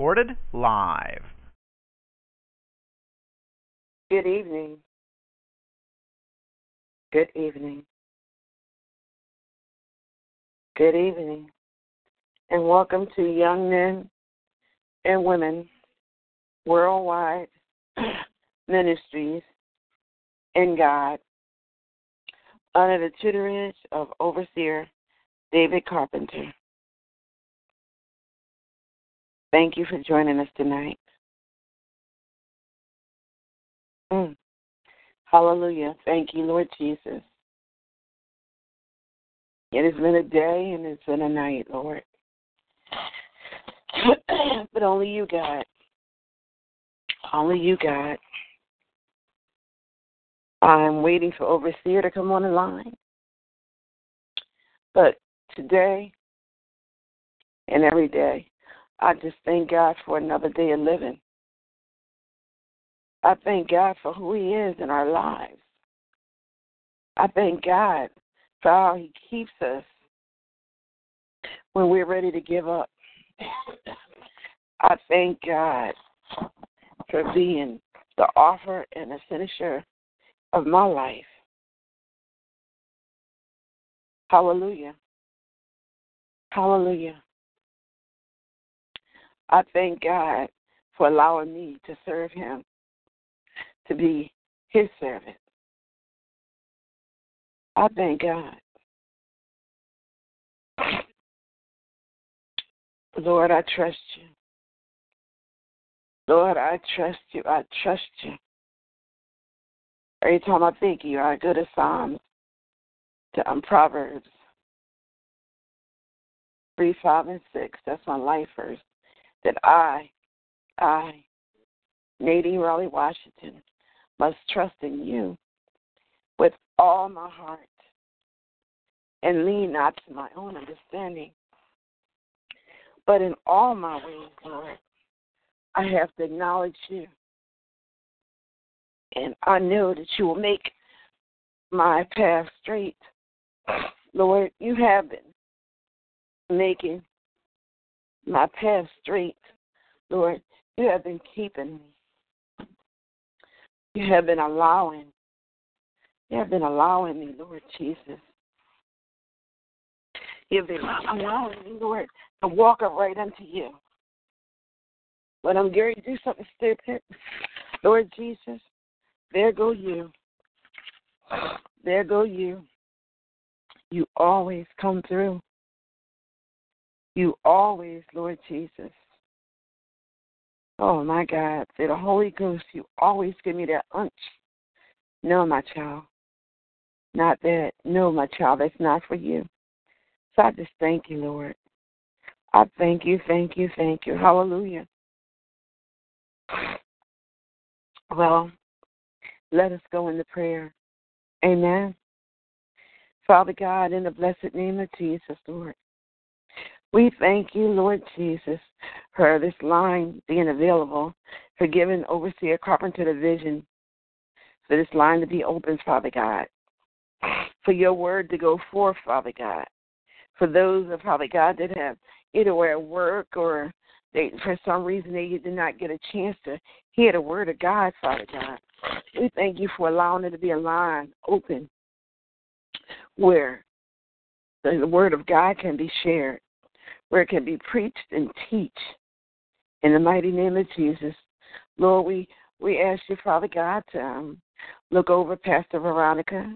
Recorded live. Good evening. Good evening. Good evening, and welcome to Young Men and Women Worldwide Ministries in God under the tutorage of Overseer David Carpenter. Thank you for joining us tonight. Mm. Hallelujah. Thank you, Lord Jesus. It has been a day and it's been a night, Lord. but only you, God. Only you, God. I'm waiting for Overseer to come on the line. But today and every day, I just thank God for another day of living. I thank God for who He is in our lives. I thank God for how He keeps us when we're ready to give up. I thank God for being the author and the finisher of my life. Hallelujah. Hallelujah. I thank God for allowing me to serve Him, to be His servant. I thank God. Lord, I trust you. Lord, I trust you. I trust you. Every time I think you, I go to Psalms, to um, Proverbs 3, 5, and 6. That's my life verse. That I, I, Nadine Raleigh Washington, must trust in you with all my heart and lean not to my own understanding. But in all my ways, Lord, I have to acknowledge you. And I know that you will make my path straight. Lord, you have been making my path straight. Lord, you have been keeping me. You have been allowing you have been allowing me, Lord Jesus. You've been allowing me, Lord, to walk right unto you. When I'm going to do something stupid, Lord Jesus, there go you. There go you. You always come through. You always, Lord Jesus. Oh my God. Say the Holy Ghost, you always give me that unch. No, my child. Not that. No, my child, that's not for you. So I just thank you, Lord. I thank you, thank you, thank you. Hallelujah. Well, let us go into prayer. Amen. Father God, in the blessed name of Jesus, Lord, we thank you, Lord Jesus, for this line being available, for giving Overseer Carpenter the vision for this line to be open, Father God for your word to go forth, Father God. For those of Father God that have either were at work or they for some reason they did not get a chance to hear the word of God, Father God. We thank you for allowing it to be a line open where the word of God can be shared, where it can be preached and teach. In the mighty name of Jesus, Lord, we, we ask you, Father God, to um, look over Pastor Veronica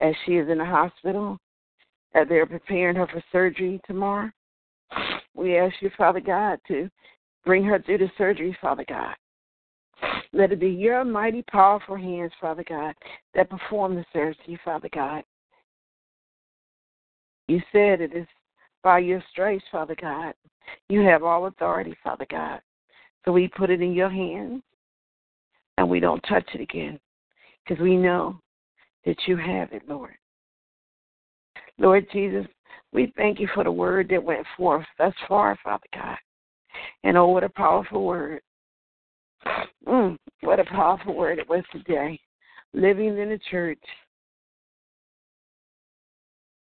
as she is in the hospital, as they're preparing her for surgery tomorrow. We ask you, Father God, to bring her through the surgery, Father God. Let it be your mighty, powerful hands, Father God, that perform the surgery, Father God. You said it is by your stripes, Father God. You have all authority, Father God. So we put it in your hands and we don't touch it again because we know that you have it, Lord. Lord Jesus, we thank you for the word that went forth thus far, Father God. And oh, what a powerful word. Mm, what a powerful word it was today. Living in the church.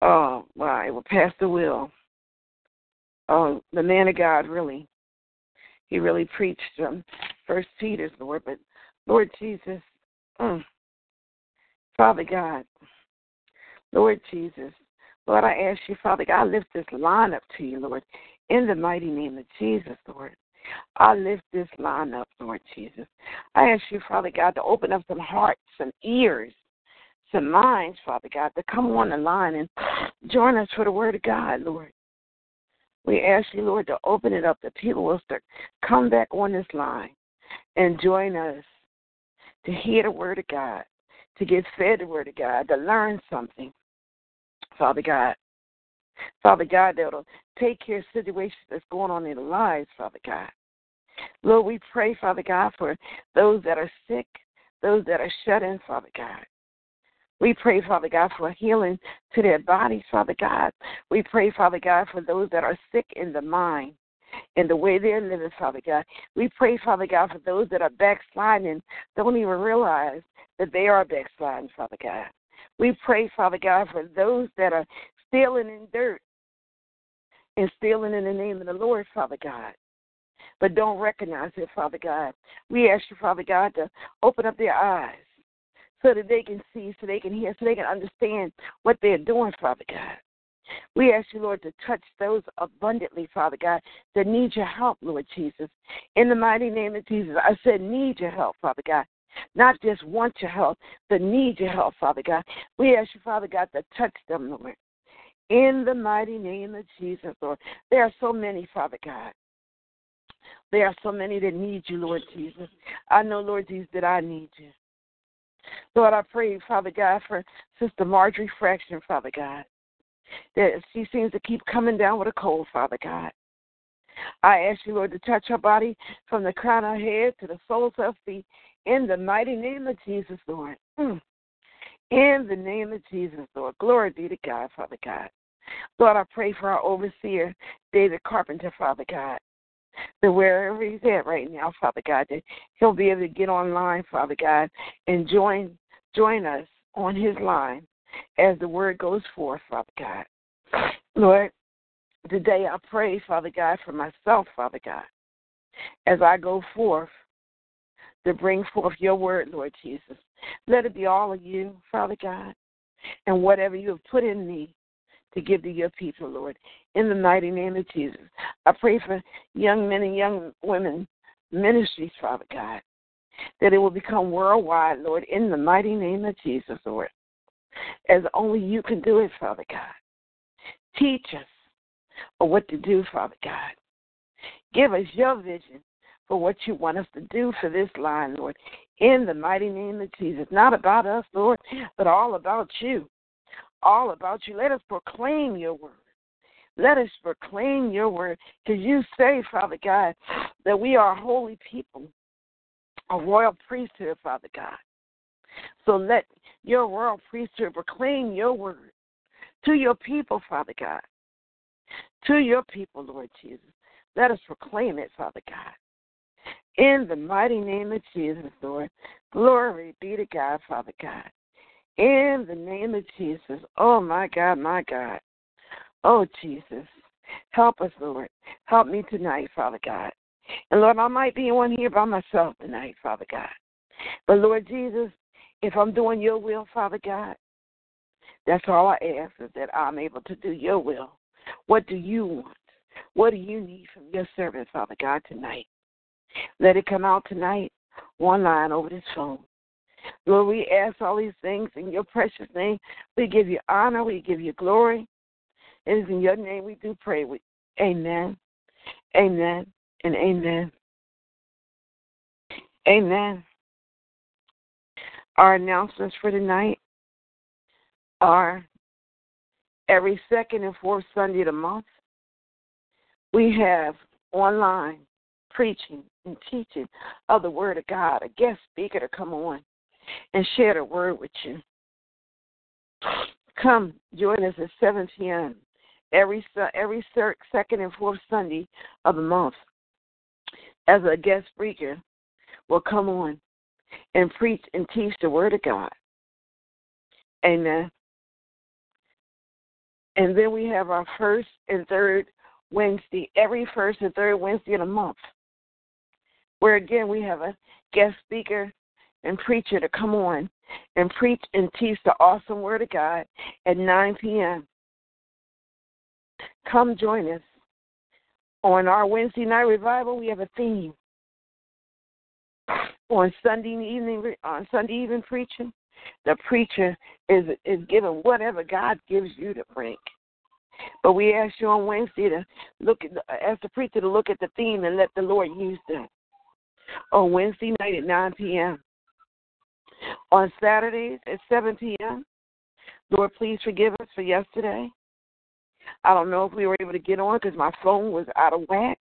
Oh, wow, it pass the will. Oh, the man of God really, he really preached um, First Peter's Lord, but Lord Jesus, mm, Father God, Lord Jesus, Lord, I ask you, Father God, I lift this line up to you, Lord, in the mighty name of Jesus, Lord. I lift this line up, Lord Jesus. I ask you, Father God, to open up some hearts, some ears, some minds, Father God, to come on the line and join us for the word of God, Lord. We ask you, Lord, to open it up that people will start come back on this line and join us to hear the word of God, to get fed the word of God, to learn something. Father God. Father God, that'll take care of situations that's going on in their lives, Father God. Lord, we pray, Father God, for those that are sick, those that are shut in, Father God. We pray, Father God, for healing to their bodies, Father God. We pray, Father God, for those that are sick in the mind in the way they're living, Father God. We pray, Father God, for those that are backsliding don't even realize that they are backsliding, Father God. We pray, Father God, for those that are stealing in dirt and stealing in the name of the Lord, Father God, but don't recognize it, Father God. We ask you, Father God, to open up their eyes so that they can see, so they can hear, so they can understand what they're doing, Father God. We ask you, Lord, to touch those abundantly, Father God, that need your help, Lord Jesus. In the mighty name of Jesus, I said, need your help, Father God. Not just want your help, but need your help, Father God. We ask you, Father God, to touch them, Lord. In the mighty name of Jesus, Lord. There are so many, Father God. There are so many that need you, Lord Jesus. I know, Lord Jesus, that I need you. Lord, I pray, Father God, for Sister Marjorie Fraction, Father God, that she seems to keep coming down with a cold, Father God. I ask you, Lord, to touch her body from the crown of her head to the soles of her feet in the mighty name of Jesus, Lord. Mm. In the name of Jesus, Lord. Glory be to God, Father God. Lord, I pray for our overseer, David Carpenter, Father God. That wherever he's at right now, Father God, that he'll be able to get online, Father God, and join join us on his line as the word goes forth, Father God. Lord, today I pray, Father God, for myself, Father God, as I go forth to bring forth your word, Lord Jesus. Let it be all of you, Father God, and whatever you have put in me to give to your people, Lord. In the mighty name of Jesus. I pray for young men and young women ministries, Father God, that it will become worldwide, Lord, in the mighty name of Jesus, Lord. As only you can do it, Father God. Teach us what to do, Father God. Give us your vision for what you want us to do for this line, Lord. In the mighty name of Jesus. Not about us, Lord, but all about you. All about you. Let us proclaim your word. Let us proclaim your word. Because you say, Father God, that we are holy people, a royal priesthood, Father God. So let your royal priesthood proclaim your word to your people, Father God. To your people, Lord Jesus. Let us proclaim it, Father God. In the mighty name of Jesus, Lord. Glory be to God, Father God. In the name of Jesus. Oh, my God, my God. Oh, Jesus. Help us, Lord. Help me tonight, Father God. And Lord, I might be one here by myself tonight, Father God. But Lord Jesus, if I'm doing your will, Father God, that's all I ask is that I'm able to do your will. What do you want? What do you need from your servant, Father God, tonight? Let it come out tonight, one line over this phone. Lord, we ask all these things in your precious name. We give you honor. We give you glory. It is in your name we do pray. We, amen. Amen. And amen. Amen. Our announcements for tonight are Every second and fourth Sunday of the month, we have online preaching and teaching of the Word of God, a guest speaker to come on and share the Word with you. Come join us at 7 p.m. every every second and fourth Sunday of the month as a guest speaker will come on and preach and teach the Word of God. Amen. Uh, and then we have our first and third Wednesday, every first and third Wednesday of the month, where again we have a guest speaker and preacher to come on and preach and teach the awesome Word of God at 9 p.m. Come join us. On our Wednesday night revival, we have a theme. On Sunday evening, on Sunday evening preaching, the preacher is is given whatever God gives you to bring. But we ask you on Wednesday to look at the, ask the preacher to look at the theme and let the Lord use them. On Wednesday night at 9 p.m. On Saturdays at 7 p.m. Lord, please forgive us for yesterday. I don't know if we were able to get on because my phone was out of whack.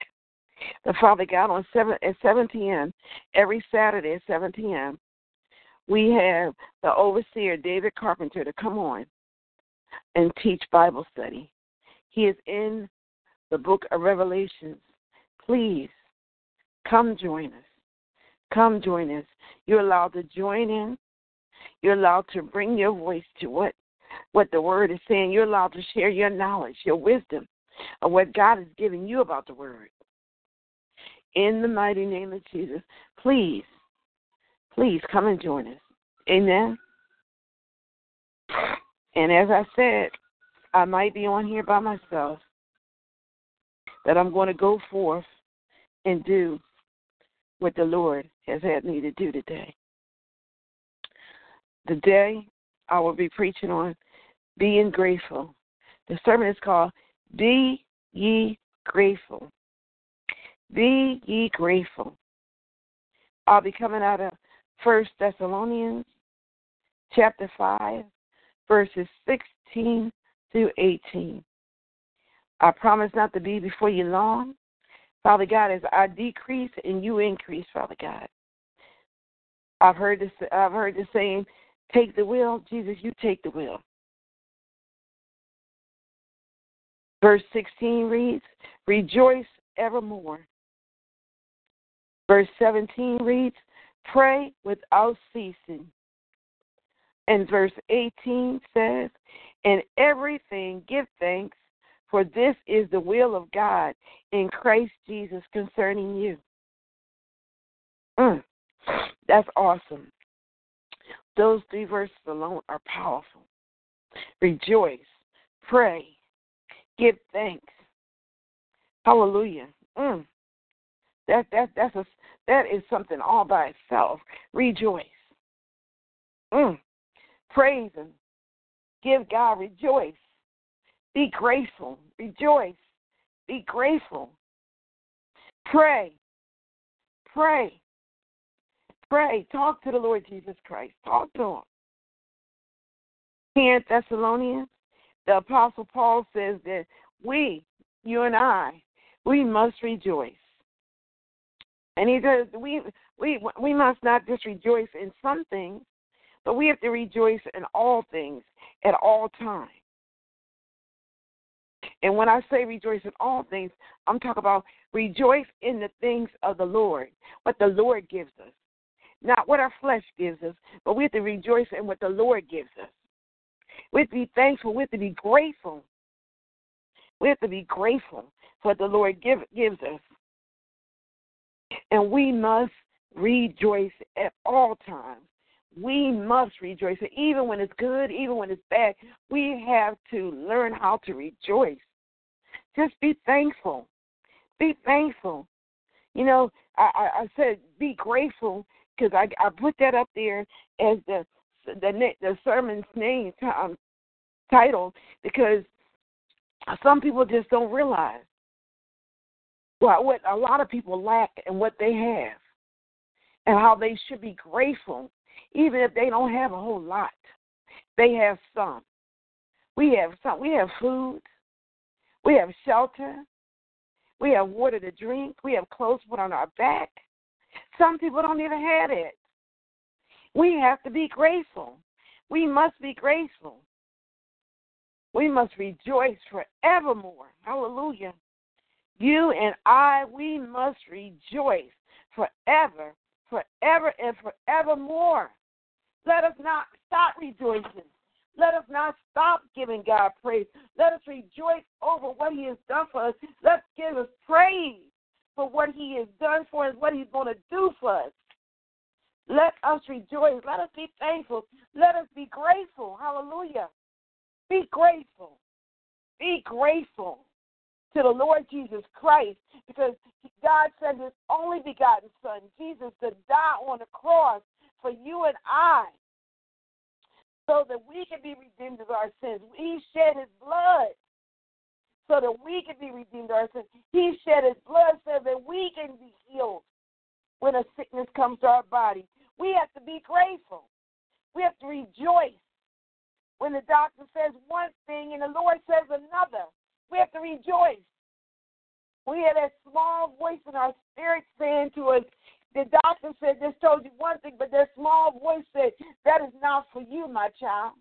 The Father God on seven at 7 p.m. every Saturday at 7 p.m we have the overseer, David Carpenter, to come on and teach Bible study. He is in the book of Revelations. Please come join us. Come join us. You're allowed to join in. You're allowed to bring your voice to what, what the word is saying. You're allowed to share your knowledge, your wisdom of what God is giving you about the word. In the mighty name of Jesus, please please come and join us. Amen. And as I said, I might be on here by myself, that I'm going to go forth and do what the Lord has had me to do today. Today, I will be preaching on being grateful. The sermon is called Be Ye Grateful. Be ye grateful. I'll be coming out of First Thessalonians chapter 5, verses 16 through 18. I promise not to be before you long. Father God, as I decrease and you increase, Father God. I've heard this I've heard the saying, take the wheel, Jesus, you take the wheel. Verse 16 reads, Rejoice evermore. Verse 17 reads, Pray without ceasing. And verse 18 says, In everything give thanks, for this is the will of God in Christ Jesus concerning you. Mm, that's awesome. Those three verses alone are powerful. Rejoice, pray, give thanks. Hallelujah. Mm. That that that's a that is something all by itself. Rejoice. Mm. Praise Him. Give God rejoice. Be grateful. Rejoice. Be grateful. Pray. Pray. Pray. Talk to the Lord Jesus Christ. Talk to Him. Here in Thessalonians, the Apostle Paul says that we, you and I, we must rejoice. And he says we we we must not just rejoice in some things, but we have to rejoice in all things at all times. And when I say rejoice in all things, I'm talking about rejoice in the things of the Lord, what the Lord gives us. Not what our flesh gives us, but we have to rejoice in what the Lord gives us. We have to be thankful. We have to be grateful. We have to be grateful for what the Lord give, gives us. And we must rejoice at all times. We must rejoice. Even when it's good, even when it's bad, we have to learn how to rejoice. Just be thankful. Be thankful. You know, I, I, I said be grateful because I, I put that up there as the the the sermon's name um, title because some people just don't realize well, what a lot of people lack and what they have, and how they should be grateful, even if they don't have a whole lot. They have some. We have some. We have food. We have shelter. We have water to drink. We have clothes put on our back. Some people don't even have it. We have to be grateful. We must be grateful. We must rejoice forevermore. Hallelujah. You and I, we must rejoice forever, forever, and forevermore. Let us not stop rejoicing. Let us not stop giving God praise. Let us rejoice over what He has done for us. Let's give us praise for what He has done for us, what He's going to do for us. Let us rejoice. Let us be thankful. Let us be grateful. Hallelujah. Be grateful. Be grateful to the Lord Jesus Christ because God sent his only begotten Son, Jesus, to die on the cross for you and I so that we can be redeemed of our sins. He shed his blood so that we can be redeemed of our sins. He shed his blood so that we can be healed when a sickness comes to our body. We have to be grateful. We have to rejoice when the doctor says one thing and the Lord says another. We have to rejoice. We have that small voice in our spirit saying to us, the doctor said this told you one thing, but that small voice said, That is not for you, my child.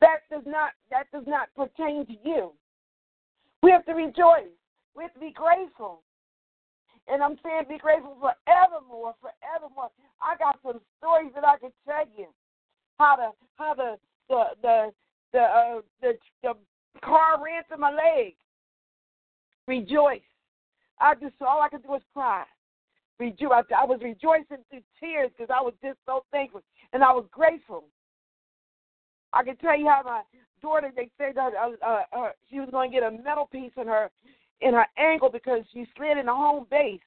That does not that does not pertain to you. We have to rejoice. We have to be grateful. And I'm saying be grateful forevermore, forevermore. I got some stories that I can tell you. How the how the the the the uh, the, the car ran through my leg. Rejoice. I just all I could do was cry. Rejoice. I was rejoicing through tears because I was just so thankful and I was grateful. I can tell you how my daughter they said that uh, uh, uh, she was going to get a metal piece in her in her ankle because she slid in the home base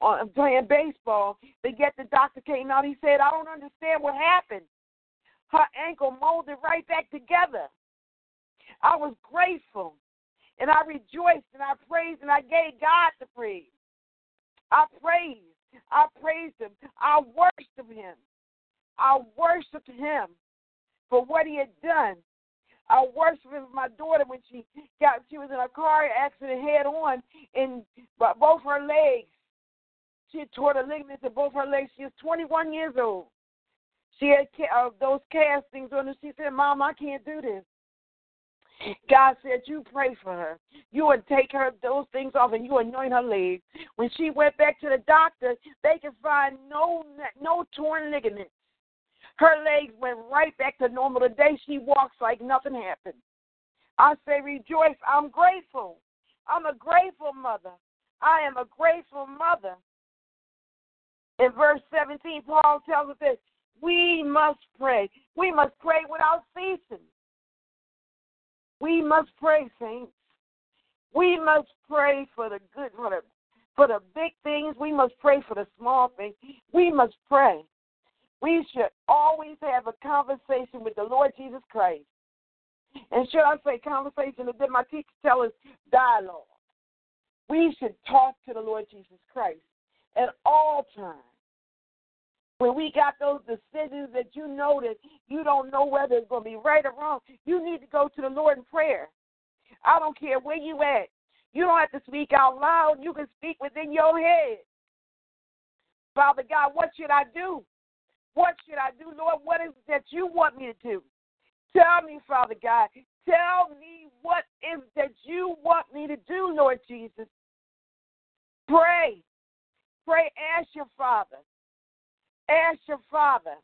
on playing baseball. They get the doctor came out. He said, "I don't understand what happened." her ankle molded right back together. I was grateful and I rejoiced and I praised and I gave God the praise. I praised. I praised him. I worshiped him. I worshiped him for what he had done. I worshiped with my daughter when she got she was in a car accident head on and both her legs. She had tore the ligaments in both her legs. She was 21 years old. She had uh, those castings on her. She said, Mom, I can't do this. God said, You pray for her. You would take her those things off and you anoint her legs. When she went back to the doctor, they could find no no torn ligaments. Her legs went right back to normal. The day she walks like nothing happened. I say, Rejoice. I'm grateful. I'm a grateful mother. I am a grateful mother. In verse 17, Paul tells us this we must pray. We must pray without ceasing. We must pray, saints. We must pray for the good, for the, for the big things. We must pray for the small things. We must pray. We should always have a conversation with the Lord Jesus Christ. And should I say conversation, or did my teacher tell us dialogue? We should talk to the Lord Jesus Christ at all times. When we got those decisions that you know that you don't know whether it's going to be right or wrong, you need to go to the Lord in prayer. I don't care where you at. You don't have to speak out loud. You can speak within your head. Father God, what should I do? What should I do, Lord? What is it that you want me to do? Tell me, Father God. Tell me what is it that you want me to do, Lord Jesus. Pray. Pray, ask your Father. Ask your Father.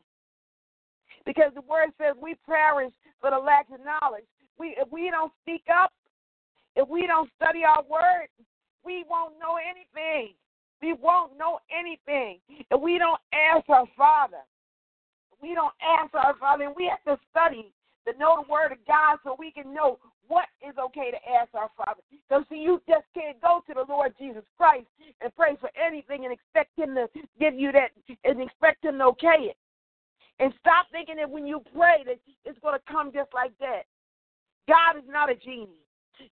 Because the word says we perish for the lack of knowledge. We if we don't speak up, if we don't study our word, we won't know anything. We won't know anything. If we don't ask our Father, we don't ask our Father, we have to study to know the word of God so we can know what is okay to ask our Father. So see, you just can't go to the Lord Jesus Christ and pray for anything and expect him to give you that and expect him to okay it. And stop thinking that when you pray that it's going to come just like that. God is not a genie.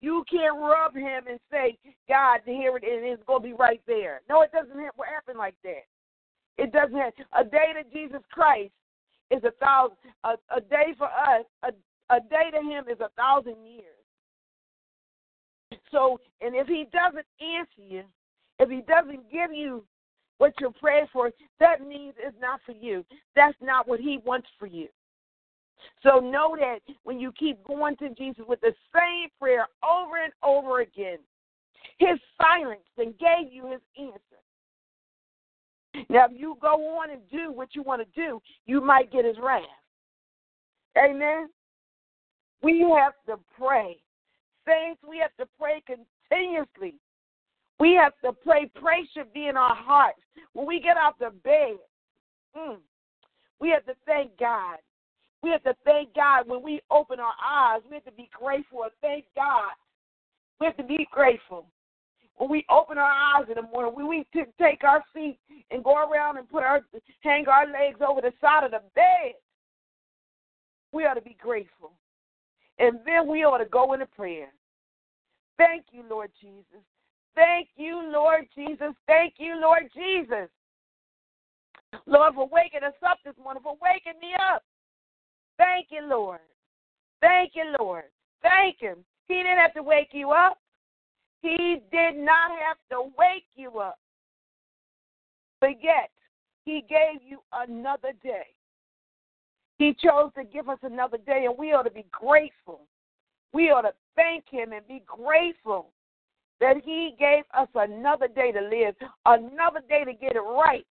You can't rub him and say, God, hear it, and it's going to be right there. No, it doesn't happen like that. It doesn't happen. A day to Jesus Christ is a thousand. A, a day for us, a, A day to him is a thousand years. So, and if he doesn't answer you, if he doesn't give you what you're praying for, that means it's not for you. That's not what he wants for you. So know that when you keep going to Jesus with the same prayer over and over again, his silence then gave you his answer. Now, if you go on and do what you want to do, you might get his wrath. Amen. We have to pray. Saints, we have to pray continuously. We have to pray. Prayer should be in our hearts. When we get out the bed, mm, we have to thank God. We have to thank God when we open our eyes. We have to be grateful and thank God. We have to be grateful. When we open our eyes in the morning, when we take our seat and go around and put our hang our legs over the side of the bed, we ought to be grateful. And then we ought to go into prayer. Thank you, Lord Jesus. Thank you, Lord Jesus. Thank you, Lord Jesus. Lord, for waking us up this morning, for waking me up. Thank you, Lord. Thank you, Lord. Thank Him. He didn't have to wake you up. He did not have to wake you up. But yet, He gave you another day. He chose to give us another day, and we ought to be grateful. We ought to thank Him and be grateful that He gave us another day to live, another day to get it right.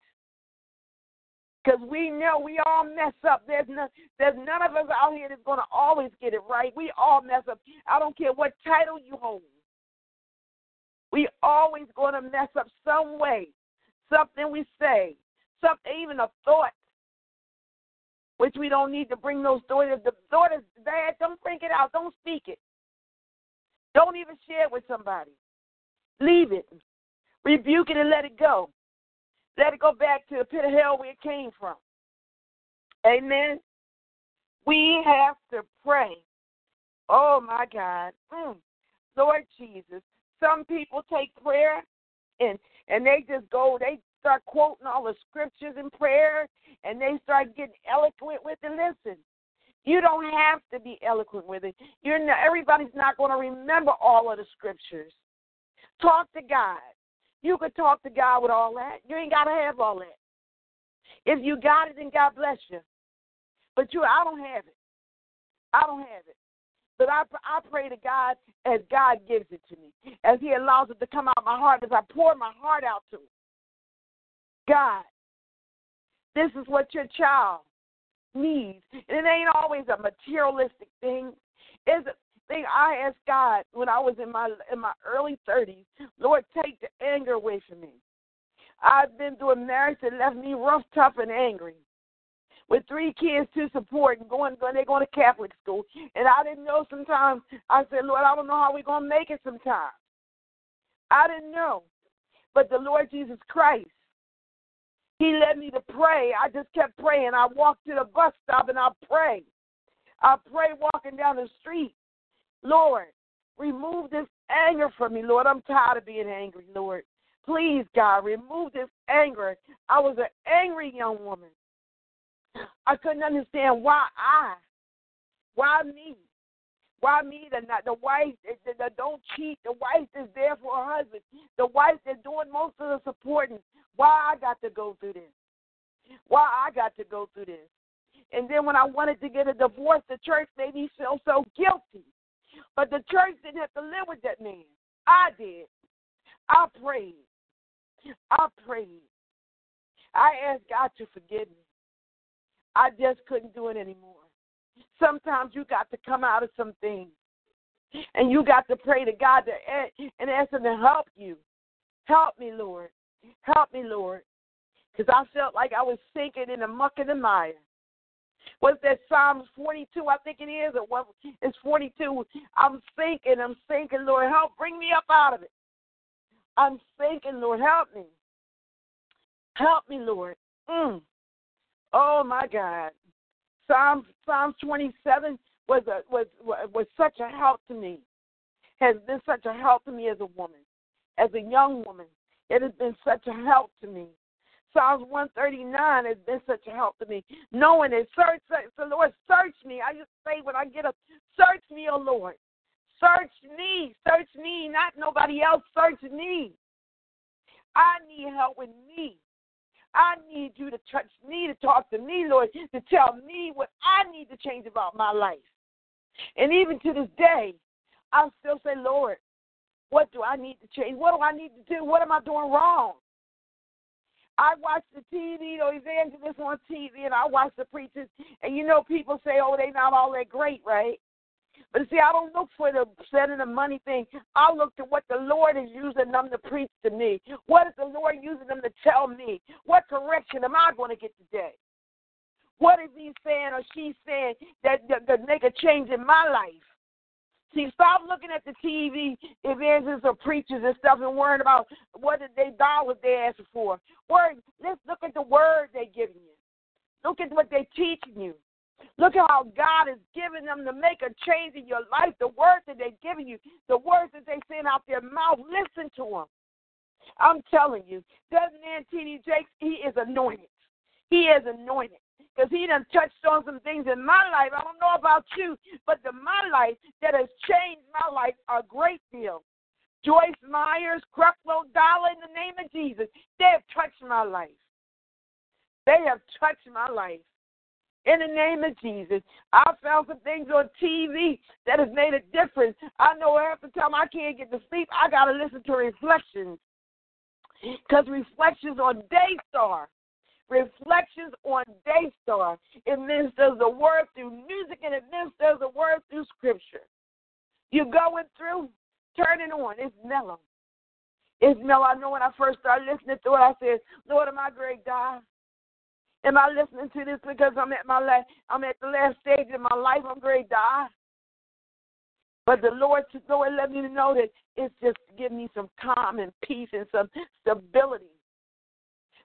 Because we know we all mess up. There's no, there's none of us out here that's going to always get it right. We all mess up. I don't care what title you hold. We always going to mess up some way. Something we say, something, even a thought, which we don't need to bring those thoughts. The thought is bad, don't bring it out. Don't speak it. Don't even share it with somebody. Leave it. Rebuke it and let it go. Let it go back to the pit of hell where it came from. Amen. We have to pray. Oh my God. Mm. Lord Jesus. Some people take prayer and and they just go, they start quoting all the scriptures in prayer and they start getting eloquent with it. Listen, you don't have to be eloquent with it. You're not, everybody's not going to remember all of the scriptures. Talk to God. You could talk to God with all that. You ain't got to have all that. If you got it, then God bless you. But you, I don't have it. I don't have it. But I, I pray to God as God gives it to me, as He allows it to come out of my heart, as I pour my heart out to Him. God, this is what your child needs. And it ain't always a materialistic thing. It's a thing I asked God when I was in my in my early thirties, Lord, take the anger away from me. I've been through a marriage that left me rough, tough, and angry. With three kids to support and going, going they're going to Catholic school. And I didn't know sometimes I said, Lord, I don't know how we're gonna make it sometimes. I didn't know. But the Lord Jesus Christ, He led me to pray. I just kept praying. I walked to the bus stop and I prayed. I pray walking down the street. Lord, remove this anger from me, Lord. I'm tired of being angry, Lord. Please, God, remove this anger. I was an angry young woman. I couldn't understand why I, why me, why me, the the wife that, don't cheat, the wife is there for her husband, the wife that's doing most of the supporting. Why I got to go through this? Why I got to go through this? And then when I wanted to get a divorce, the church made me feel so guilty. But the church didn't have to live with that man. I did. I prayed. I prayed. I asked God to forgive me. I just couldn't do it anymore. Sometimes you got to come out of some things. And you got to pray to God to, and ask Him to help you. Help me, Lord. Help me, Lord. Because I felt like I was sinking in the muck and the mire. What's that Psalms 42? I think it is. Or what? It's 42. I'm sinking. I'm sinking. Lord, help. Bring me up out of it. I'm sinking. Lord, help me. Help me, Lord. Mm. Oh my God. Psalm Psalms 27 was a was was such a help to me. Has been such a help to me as a woman, as a young woman. It has been such a help to me. Psalms 139 has been such a help to me. Knowing it, search, search the Lord, search me. I just say when I get up, search me, O Lord. Search me, search me, not nobody else. Search me. I need help with me. I need you to touch me, to talk to me, Lord, to tell me what I need to change about my life. And even to this day, I still say, Lord, what do I need to change? What do I need to do? What am I doing wrong? I watch the TV, or evangelists on TV, and I watch the preachers, and you know, people say, oh, they not all that great, right? But see, I don't look for the sending the money thing. I look to what the Lord is using them to preach to me. What is the Lord using them to tell me? What correction am I going to get today? What is he saying or she saying that, that, that make a change in my life? See, stop looking at the TV evangelists or preachers and stuff and worrying about what did they dollars they asking for. Word, let's look at the word they're giving you. Look at what they're teaching you. Look at how God is giving them to make a change in your life. The words that they're giving you, the words that they send out their mouth, listen to them. I'm telling you, Desmond T.D. Jakes, he is anointed. He is anointed. Because he done touched on some things in my life. I don't know about you, but in my life that has changed my life a great deal. Joyce Myers, Creflo Dollar, in the name of Jesus, they have touched my life. They have touched my life in the name of Jesus. I found some things on TV that has made a difference. I know half the time I can't get to sleep, I got to listen to reflections. Because reflections on Daystar. Reflections on Daystar. It ministers the word through music and it ministers the word through scripture. You're going through, turn it on. It's mellow. It's mellow. I know when I first started listening to it, I said, Lord, am I great God? Am I listening to this because I'm at my last, I'm at the last stage in my life? I'm ready to die. But the Lord, Lord, let me know that it's just giving me some calm and peace and some stability.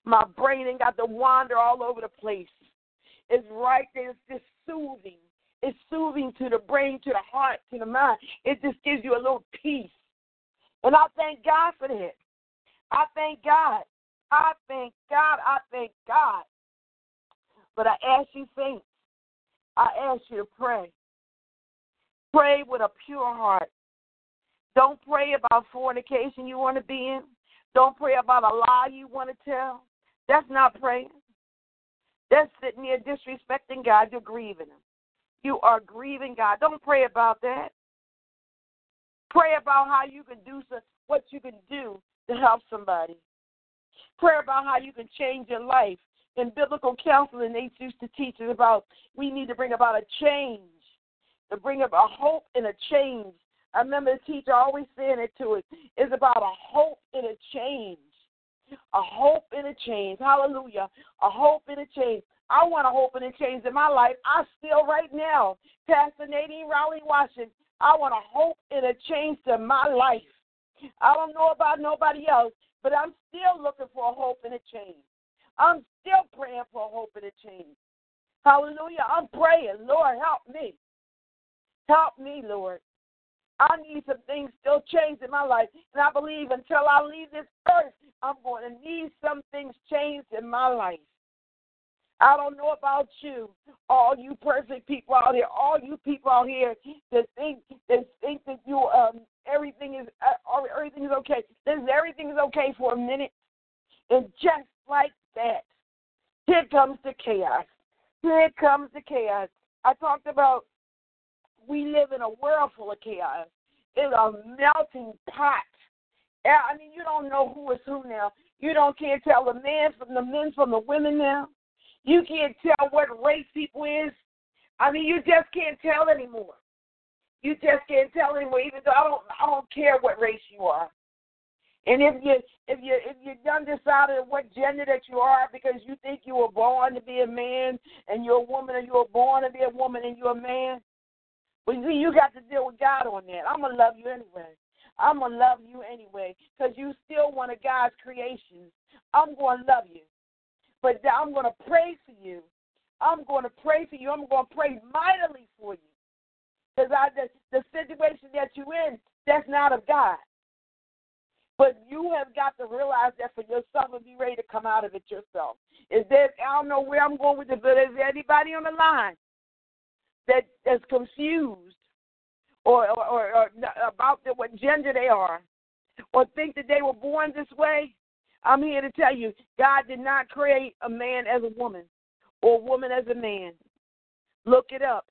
My brain ain't got to wander all over the place. It's right there. It's just soothing. It's soothing to the brain, to the heart, to the mind. It just gives you a little peace. And I thank God for that. I thank God. I thank God. I thank God. But I ask you, saints, I ask you to pray. Pray with a pure heart. Don't pray about fornication you want to be in. Don't pray about a lie you want to tell. That's not praying. That's sitting there disrespecting God. You're grieving Him. You are grieving God. Don't pray about that. Pray about how you can do what you can do to help somebody. Pray about how you can change your life in biblical counseling, they used to teach us about we need to bring about a change, to bring about a hope and a change. I remember the teacher always saying it to us. It's about a hope and a change. A hope and a change. Hallelujah. A hope and a change. I want a hope and a change in my life. I still, right now, Pastor Nadine Rowley Washington, I want a hope and a change to my life. I don't know about nobody else, but I'm still looking for a hope and a change. I'm still praying for hope and a change. Hallelujah. I'm praying, Lord, help me. Help me, Lord. I need some things still changed in my life. And I believe until I leave this earth, I'm going to need some things changed in my life. I don't know about you, all you perfect people out here, all you people out here that think that think that you um everything is uh, everything is okay. This everything is okay for a minute, and just. Here comes the chaos. Here comes the chaos. I talked about we live in a world full of chaos. It's a melting pot. I mean, you don't know who is who now. You don't can't tell the men from the men from the women now. You can't tell what race people is. I mean, you just can't tell anymore. You just can't tell anymore. Even though I don't, I don't care what race you are. And if you if you if you done decided what gender that you are because you think you were born to be a man and you're a woman and you were born to be a woman and you're a man, well you, you got to deal with God on that. I'm gonna love you anyway. I'm gonna love you anyway because you still one of God's creations. I'm gonna love you, but I'm gonna pray for you. I'm gonna pray for you. I'm gonna pray mightily for you because I the, the situation that you're in that's not of God. But you have got to realize that for yourself and be ready to come out of it yourself. Is there I don't know where I'm going with it, but is there anybody on the line that is confused or or, or, or about the, what gender they are, or think that they were born this way? I'm here to tell you, God did not create a man as a woman or a woman as a man. Look it up.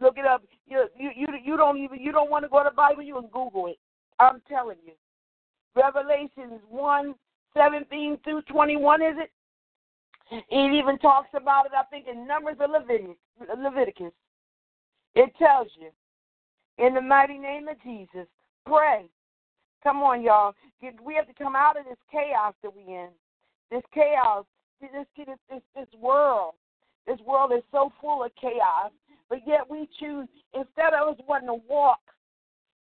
Look it up. You you you, you don't even you don't want to go to the Bible. You can Google it. I'm telling you. Revelations one seventeen through twenty one is it? It even talks about it. I think in Numbers of Leviticus. Leviticus. It tells you in the mighty name of Jesus. Pray. Come on, y'all. We have to come out of this chaos that we're in. This chaos. This this this this world. This world is so full of chaos. But yet we choose instead of us wanting to walk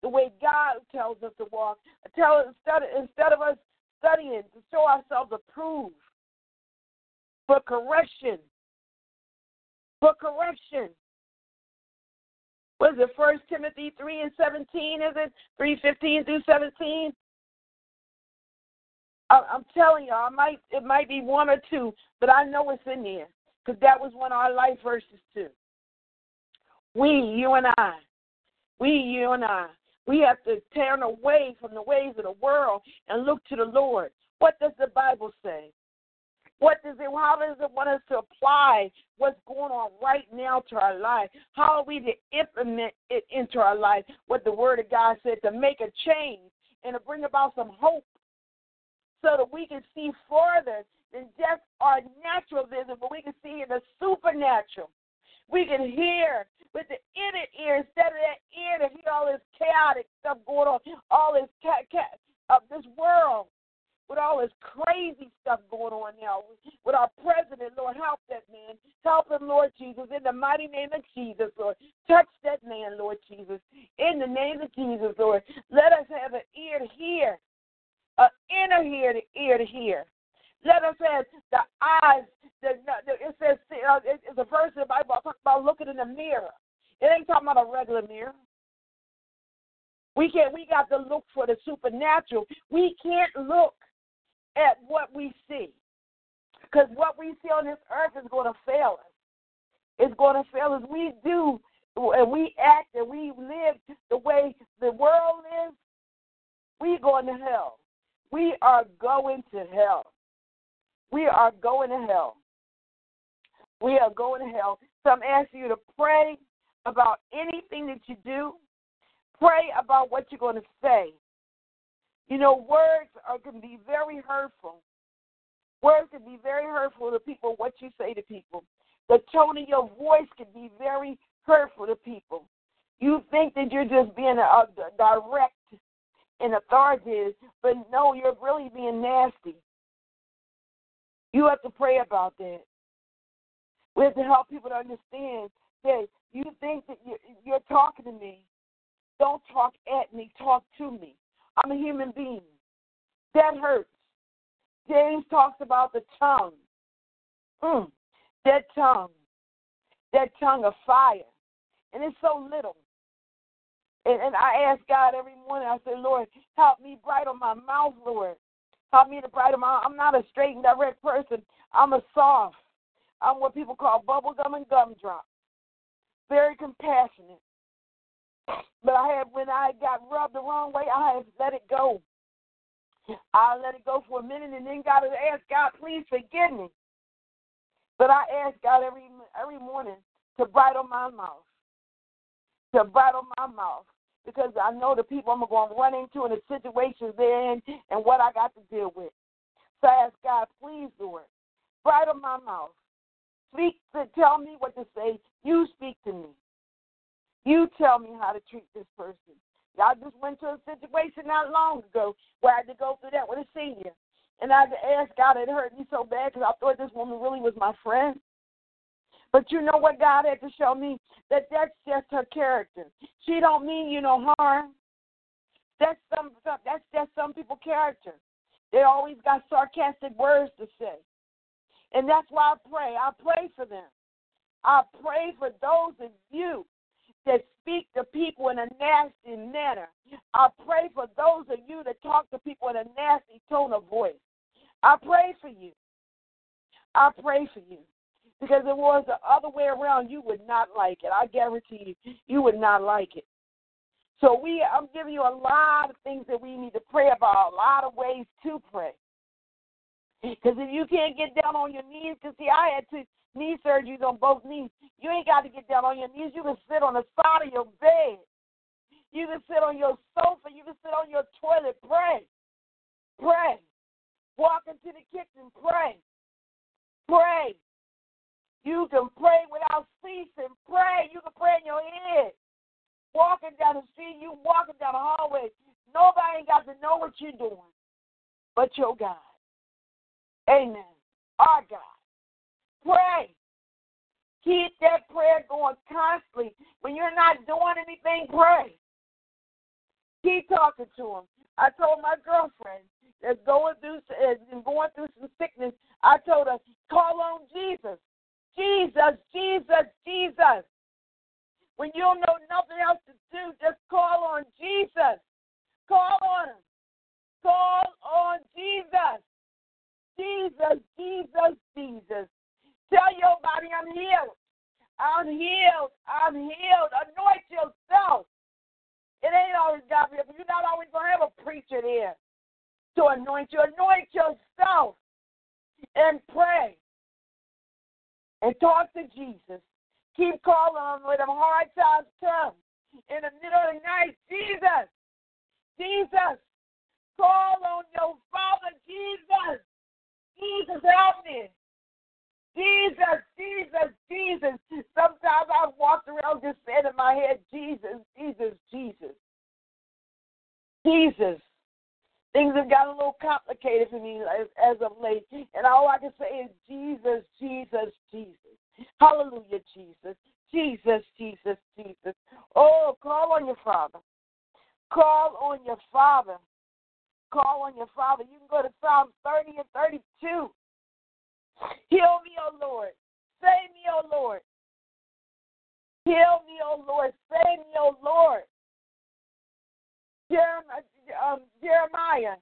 the way God tells us to walk, tell instead instead of us studying to show ourselves approved for correction. For correction. Was it First Timothy three and seventeen? Is it three fifteen through seventeen? I'm telling you, I might it might be one or two, but I know it's in there because that was one of our life verses too. We, you and I, we, you and I, we have to turn away from the ways of the world and look to the Lord. What does the Bible say? What does it, how does it want us to apply what's going on right now to our life? How are we to implement it into our life? What the Word of God said to make a change and to bring about some hope so that we can see further than just our natural vision, but we can see in the supernatural. We can hear with the inner ear instead of that ear to hear all this chaotic stuff going on, all this cat cat of this world with all this crazy stuff going on now with our president, Lord, help that man. Help him, Lord Jesus, in the mighty name of Jesus, Lord. Touch that man, Lord Jesus. In the name of Jesus, Lord. Let us have an ear to hear, an inner ear to ear to hear. Let us have the eyes. The, the, it says uh, it's a verse in the Bible talks about looking in the mirror. It ain't talking about a regular mirror. We can't. We got to look for the supernatural. We can't look at what we see. Because what we see on this earth is going to fail us. It's going to fail us. We do, and we act and we live the way the world lives, we going to hell. We are going to hell. We are going to hell. We are going to hell. So I'm asking you to pray about anything that you do. Pray about what you're going to say. You know, words are can be very hurtful. Words can be very hurtful to people, what you say to people. The tone of your voice can be very hurtful to people. You think that you're just being a, a direct and authoritative, but no, you're really being nasty. You have to pray about that. We have to help people to understand that you think that you're, talking to me. Don't talk at me, talk to me. I'm a human being. That hurts. James talks about the tongue. Mm, that tongue. That tongue of fire. And it's so little. And, and I ask God every morning, I say, Lord, help me bridle my mouth, Lord. Help me to bridle my I'm not a straight and direct person. I'm a soft. I'm what people call bubblegum and gumdrop. Very compassionate. But I have, when I got rubbed the wrong way, I have let it go. I let it go for a minute and then got to ask God, please forgive me. But I ask God every every morning to bridle my mouth, to bridle my mouth, because I know the people I'm going to run into and the situations they're in and what I got to deal with. So I ask God, please, do Lord, bridle my mouth. Speak to tell me what to say. You speak to me. You tell me how to treat this person. I just went to a situation not long ago where I had to go through that with a senior. And I had to ask God, it hurt me so bad because I thought this woman really was my friend. But you know what God had to show me? That that's just her character. She don't mean you no harm. That's some that's just some people's character. They always got sarcastic words to say. And that's why I pray. I pray for them. I pray for those of you that speak to people in a nasty manner. I pray for those of you that talk to people in a nasty tone of voice. I pray for you. I pray for you. Because if it was the other way around, you would not like it. I guarantee you, you would not like it. So we, I'm giving you a lot of things that we need to pray about, a lot of ways to pray. Because if you can't get down on your knees, because see, I had two knee surgeries on both knees. You ain't got to get down on your knees. You can sit on the side of your bed. You can sit on your sofa. You can sit on your toilet. Pray. Pray. Walk into the kitchen. Pray. Pray. You can pray without ceasing. Pray. You can pray in your head. Walking down the street, you walking down the hallway. Nobody ain't got to know what you're doing but your God. Amen. Our God. Pray. Keep that prayer going constantly. When you're not doing anything, pray. Keep talking to him. I told my girlfriend that's going through uh, is going through some sickness. I told her, call on Jesus. Jesus, Jesus, Jesus. When you don't know nothing else to do, just call on Jesus. Call on him. Call on Jesus. Jesus, Jesus, Jesus. Tell your body I'm healed. I'm healed. I'm healed. Anoint yourself. It ain't always got to be, you're not always going to have a preacher there to anoint you. Anoint yourself and pray and talk to Jesus. Keep calling on when them hard times come. In the middle of the night, Jesus, Jesus, call on your Father, Jesus. Jesus, help me. Jesus, Jesus, Jesus. Sometimes I've walked around just saying in my head, Jesus, Jesus, Jesus. Jesus. Things have gotten a little complicated for me as, as of late. And all I can say is Jesus, Jesus, Jesus. Hallelujah, Jesus. Jesus, Jesus, Jesus. Oh, call on your Father. Call on your Father. Call on your Father. You can go to Psalms 30 and 32. Heal me, O Lord. Save me, O Lord. Heal me, O Lord. Save me, O Lord. Jeremiah, um, Jeremiah.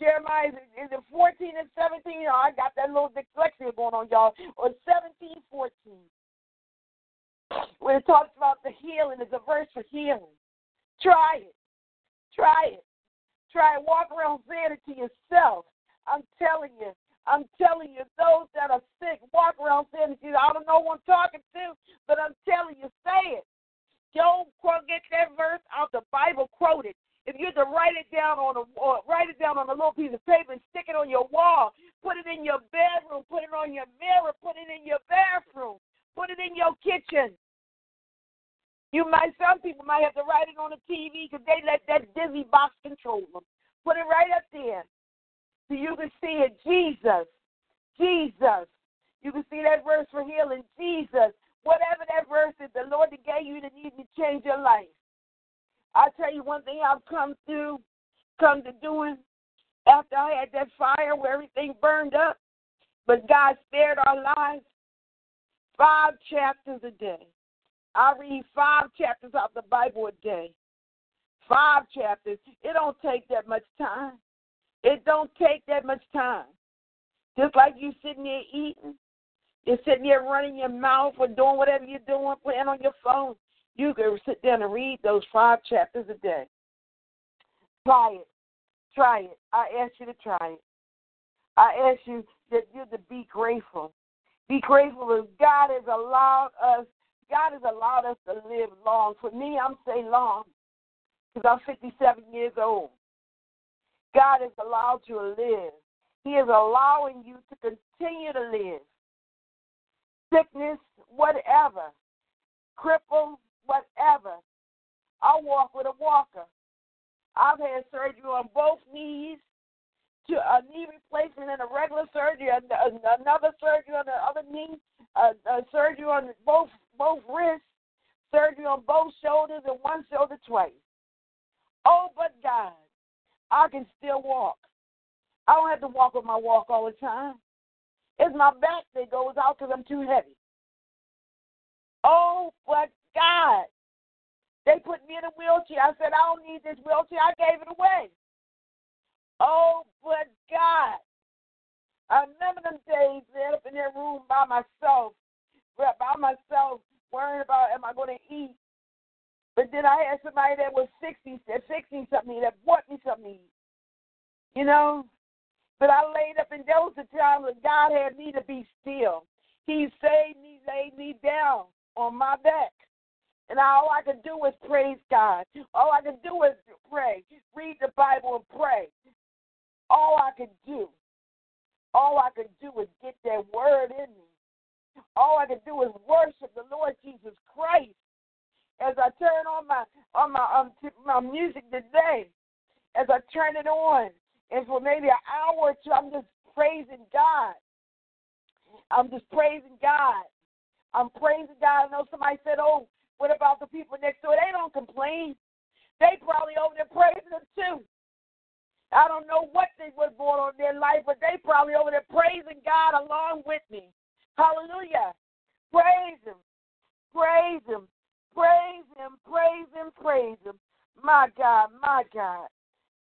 Jeremiah is it 14 and 17? Oh, I got that little dyslexia going on, y'all. Or 17, 14. When it talks about the healing, it's a verse for healing. Try it. Try it. Try. Walk around to yourself. I'm telling you, I'm telling you, those that are sick, walk around saying, I don't know who I'm talking to, but I'm telling you, say it. Don't quote, get that verse out of the Bible, quote it. If you're to write it down on a or write it down on a little piece of paper and stick it on your wall, put it in your bedroom, put it on your mirror, put it in your bathroom, put it in your kitchen. You might some people might have to write it on the TV because they let that dizzy box control them. Put it right up there. So you can see it, Jesus, Jesus. You can see that verse for healing, Jesus. Whatever that verse is, the Lord that gave you that needs to change your life. I'll tell you one thing I've come through, come to doing after I had that fire where everything burned up, but God spared our lives. Five chapters a day. I read five chapters of the Bible a day. Five chapters. It don't take that much time. It don't take that much time. Just like you sitting there eating, you're sitting there running your mouth or doing whatever you're doing, playing on your phone. You can sit down and read those five chapters a day. Try it. Try it. I ask you to try it. I ask you that you to be grateful. Be grateful that God has allowed us. God has allowed us to live long. For me, I'm saying long because I'm 57 years old. God has allowed you to live. He is allowing you to continue to live. Sickness, whatever, cripple, whatever. I walk with a walker. I've had surgery on both knees, to a knee replacement and a regular surgery, and another surgery on the other knee, a, a surgery on both both wrists, surgery on both shoulders and one shoulder twice. Oh, but God, I can still walk. I don't have to walk with my walk all the time. It's my back that goes out because I'm too heavy. Oh, but God, They put me in a wheelchair. I said, I don't need this wheelchair. I gave it away. Oh, but God. I remember them days laying up in that room by myself, by myself, worrying about am I going to eat. But then I had somebody that was 60, that 60 something, that bought me something. You know? But I laid up, and there was a time God had me to be still. He saved me, laid me down on my back. And all I could do was praise God. All I could do was pray, read the Bible and pray. All I could do, all I could do was get that word in me. All I could do was worship the Lord Jesus Christ. As I turn on my on my um my music today, as I turn it on, and for maybe an hour or two, I'm just praising God. I'm just praising God. I'm praising God. I know somebody said, "Oh, what about the people next door? They don't complain. They probably over there praising Him too. I don't know what they was going on their life, but they probably over there praising God along with me. Hallelujah. Praise Him. Praise Him. Praise Him. Praise Him. Praise Him. My God, my God.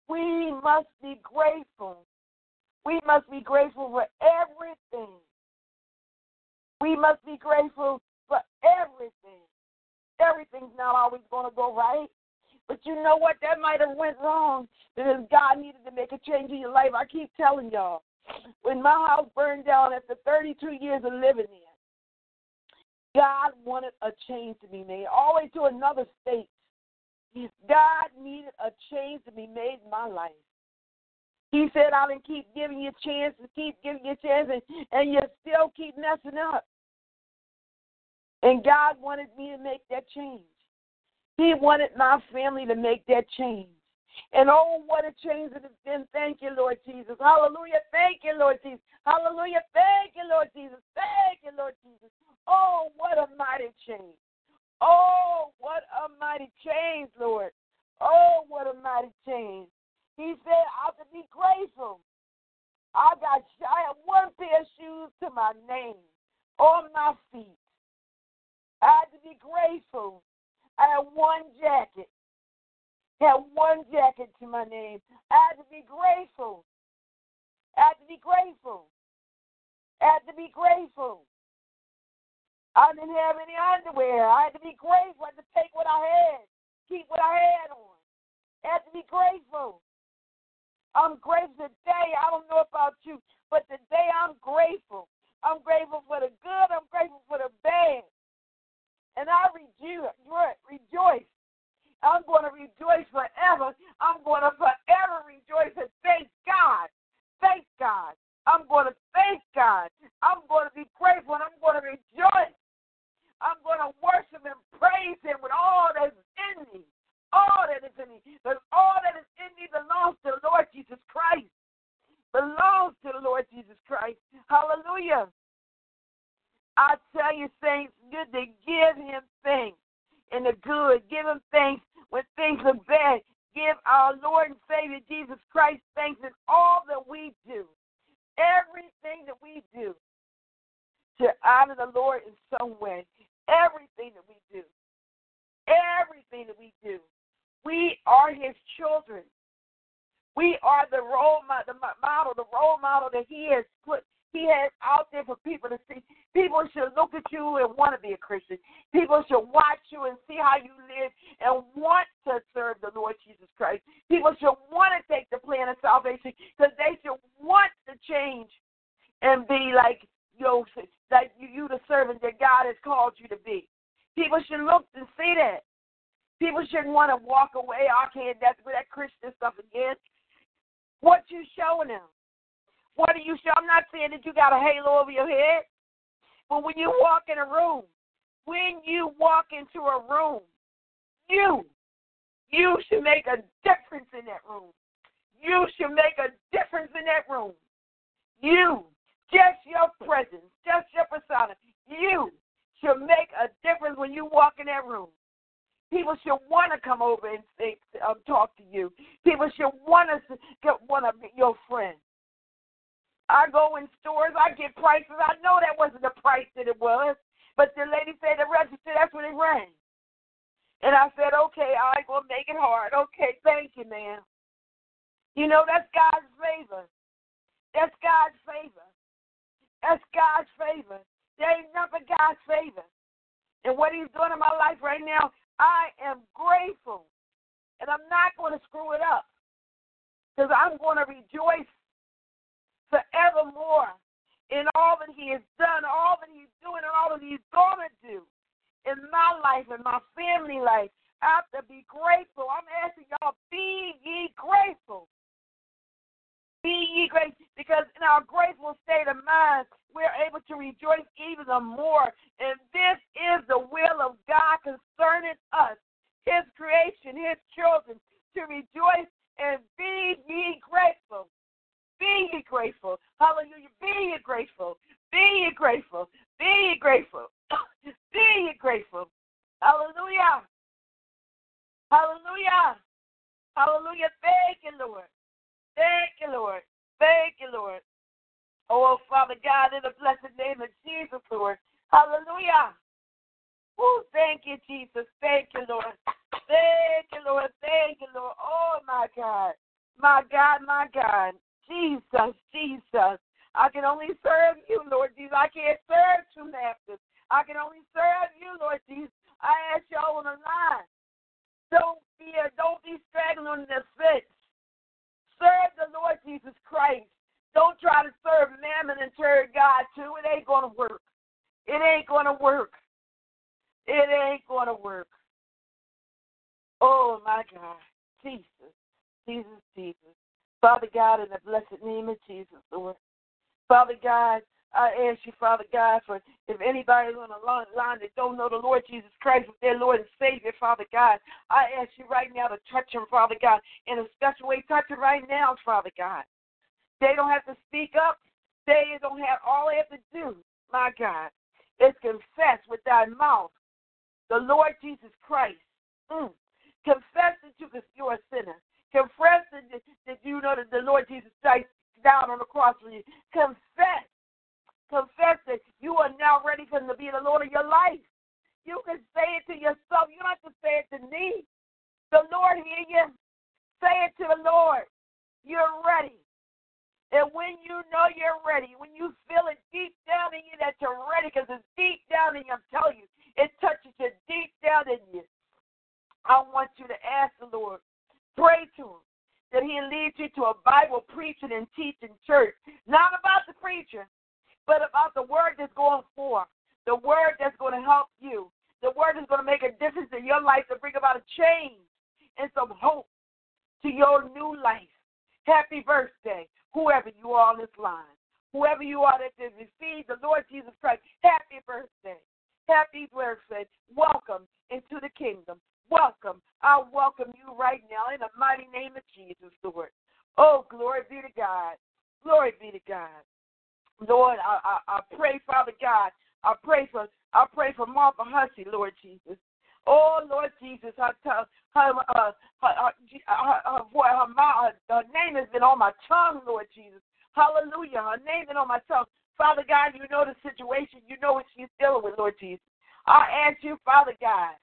We must be grateful. We must be grateful for everything. We must be grateful for everything. Everything's not always going to go right. But you know what? That might have went wrong because God needed to make a change in your life. I keep telling y'all, when my house burned down after 32 years of living there, God wanted a change to be made, all the way to another state. God needed a change to be made in my life. He said, I can keep giving you chances, keep giving you chances, and you still keep messing up. And God wanted me to make that change. He wanted my family to make that change. And oh, what a change it has been. Thank you, Lord Jesus. Hallelujah. Thank you, Lord Jesus. Hallelujah. Thank you, Lord Jesus. Thank you, Lord Jesus. Oh, what a mighty change. Oh, what a mighty change, Lord. Oh, what a mighty change. He said, I have to be grateful. I got I have one pair of shoes to my name on my feet. I had to be grateful. I have one jacket. Have one jacket to my name. I had to be grateful. I had to be grateful. I had to be grateful. I didn't have any underwear. I had to be grateful. I had to take what I had, keep what I had on. I had to be grateful. I'm grateful today. I don't know about you, but today I'm grateful. I'm grateful for the good. I'm grateful for the bad. And I rejoice. I'm going to rejoice forever. I'm going to forever rejoice and thank God. Thank God. I'm going to thank God. I'm going to be grateful and I'm going to rejoice. I'm going to worship and praise Him with all that is in me. All that is in me. Because all that is in me belongs to the Lord Jesus Christ. Belongs to the Lord Jesus Christ. Hallelujah. I tell you, saints, good to give Him thanks in the good. Give Him thanks when things are bad. Give our Lord and Savior Jesus Christ thanks in all that we do. Everything that we do to honor the Lord in some way. Everything that we do. Everything that we do. We are his children. We are the role model, the model, the role model that he has put, he has out there for people to see. People should look at you and want to be a Christian. People should watch you and see how you live and want to serve the Lord Jesus Christ. People should want to take the plan of salvation because they should want to change and be like you that you, you the servant that God has called you to be. People should look and see that. People shouldn't want to walk away. Oh, I can't. That's with that Christian stuff again. What you showing them? What are you showing? I'm not saying that you got a halo over your head, but when you walk in a room, when you walk into a room, you, you should make a difference in that room. You should make a difference in that room. You just your presence, just your persona, you should make a difference when you walk in that room. People should want to come over and um, talk to you. People should want to get to be your friend. I go in stores, I get prices. I know that wasn't the price that it was, but the lady said the register. That's what it rang. And I said, okay, I going to make it hard. Okay, thank you, ma'am. You know, that's God's favor. That's God's favor. That's God's favor. There ain't nothing God's favor. And what He's doing in my life right now, I am grateful. And I'm not going to screw it up because I'm going to rejoice forevermore in all that He has done, all that He's doing, and all that He's going to do in my life and my family life. I have to be grateful. I'm asking y'all, be ye grateful. Be ye grateful because in our grateful state of mind, we're able to rejoice even the more. And this is the will of God concerning us, His creation, His children, to rejoice and be ye grateful. Be ye grateful. Hallelujah. Be ye grateful. Be ye grateful. Be ye grateful. be ye grateful. Hallelujah. Hallelujah. Hallelujah. Thank you, Lord. Thank you, Lord. Thank you, Lord. Oh, Father God, in the blessed name of Jesus, Lord. Hallelujah. Oh, thank you, Jesus. Thank you, Lord. Thank you, Lord. Thank you, Lord. Oh, my God. My God, my God. Jesus, Jesus. I can only serve you, Lord Jesus. I can't serve two masters. I can only serve you, Lord Jesus. I ask y'all on the line. Don't be don't be straggling on the fence. Serve the Lord Jesus Christ. Don't try to serve mammon and turn God too. It ain't gonna work. It ain't gonna work. It ain't gonna work. Oh my God. Jesus. Jesus, Jesus. Father God, in the blessed name of Jesus, Lord. Father God, I ask you, Father God, for if anybody's on the line that don't know the Lord Jesus Christ as their Lord and Savior, Father God, I ask you right now to touch them, Father God, in a special way. Touch them right now, Father God. They don't have to speak up. They don't have all they have to do, my God, is confess with thy mouth the Lord Jesus Christ. Mm. Confess that you you're a sinner. Confess that, that you know that the Lord Jesus Christ down on the cross for you. Confess. Confess that you are now ready for him to be the Lord of your life. You can say it to yourself. You don't have to say it to me. The Lord hear you. Say it to the Lord. You're ready. And when you know you're ready, when you feel it deep down in you that you're ready, because it's deep down in you, I'm telling you, it touches you deep down in you. I want you to ask the Lord, pray to Him, that He'll lead you to a Bible preaching and teaching church. Not about the preacher, but about the word that's going forth, the word that's going to help you, the word that's going to make a difference in your life to bring about a change and some hope to your new life. Happy birthday whoever you are on this line, whoever you are that has received the Lord Jesus Christ, happy birthday. Happy birthday. Welcome into the kingdom. Welcome. I welcome you right now in the mighty name of Jesus, Lord. Oh, glory be to God. Glory be to God. Lord, I, I, I pray, Father God. I pray for I pray for Martha Hussey, Lord Jesus. Oh Lord Jesus, I tell her, uh, her, her, her, her, her, her, her name has been on my tongue, Lord Jesus. Hallelujah. Her name been on my tongue. Father God, you know the situation. You know what she's dealing with, Lord Jesus. I ask you, Father God,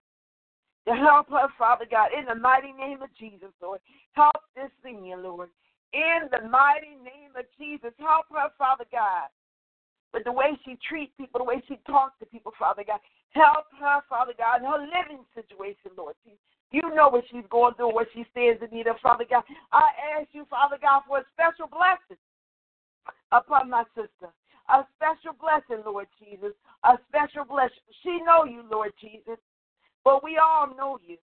to help her, Father God, in the mighty name of Jesus, Lord. Help this senior, Lord. In the mighty name of Jesus, help her, Father God. But the way she treats people, the way she talks to people, Father God, Help her, Father God, in her living situation, Lord. You know what she's going through, what she stands in need of, Father God. I ask you, Father God, for a special blessing upon my sister. A special blessing, Lord Jesus. A special blessing. She know you, Lord Jesus. But we all know you.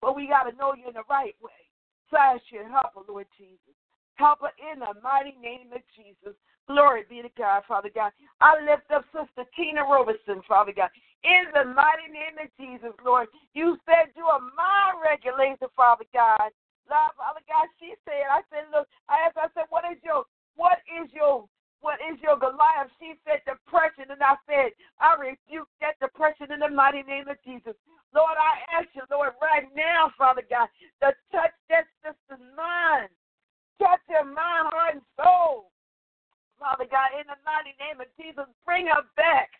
But we got to know you in the right way. So I ask you help her, Lord Jesus. Help her in the mighty name of Jesus. Glory be to God, Father God. I lift up Sister Tina Robertson, Father God. In the mighty name of Jesus, Lord, you said you are my regulator, Father God. Love, Father God, she said, I said, look, I asked, I said, what is your, what is your, what is your Goliath? She said depression, and I said, I rebuke that depression in the mighty name of Jesus. Lord, I ask you, Lord, right now, Father God, to touch that sister's mind. Touch her mind, heart, and soul. Father God, in the mighty name of Jesus, bring her back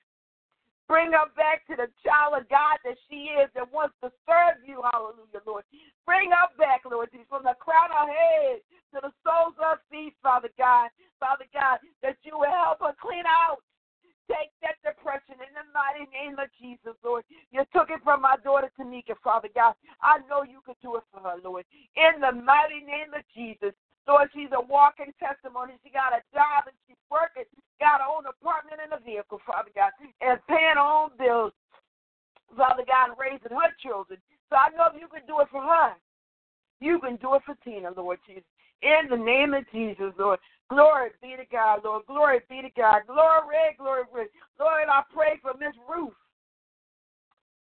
Bring her back to the child of God that she is that wants to serve you. Hallelujah, Lord. Bring her back, Lord Jesus, the crown of her head to the soles of her feet, Father God. Father God, that you will help her clean out take that depression in the mighty name of Jesus, Lord. You took it from my daughter Tanika, Father God. I know you could do it for her, Lord. In the mighty name of Jesus. Lord, she's a walking testimony. She got a job and she's working, got her own apartment and a vehicle, Father God, and paying her own bills, Father God, and raising her children. So I know if you can do it for her, you can do it for Tina, Lord Jesus. In the name of Jesus, Lord. Glory be to God, Lord. Glory be to God. Glory, glory, glory. Lord, I pray for Miss Ruth.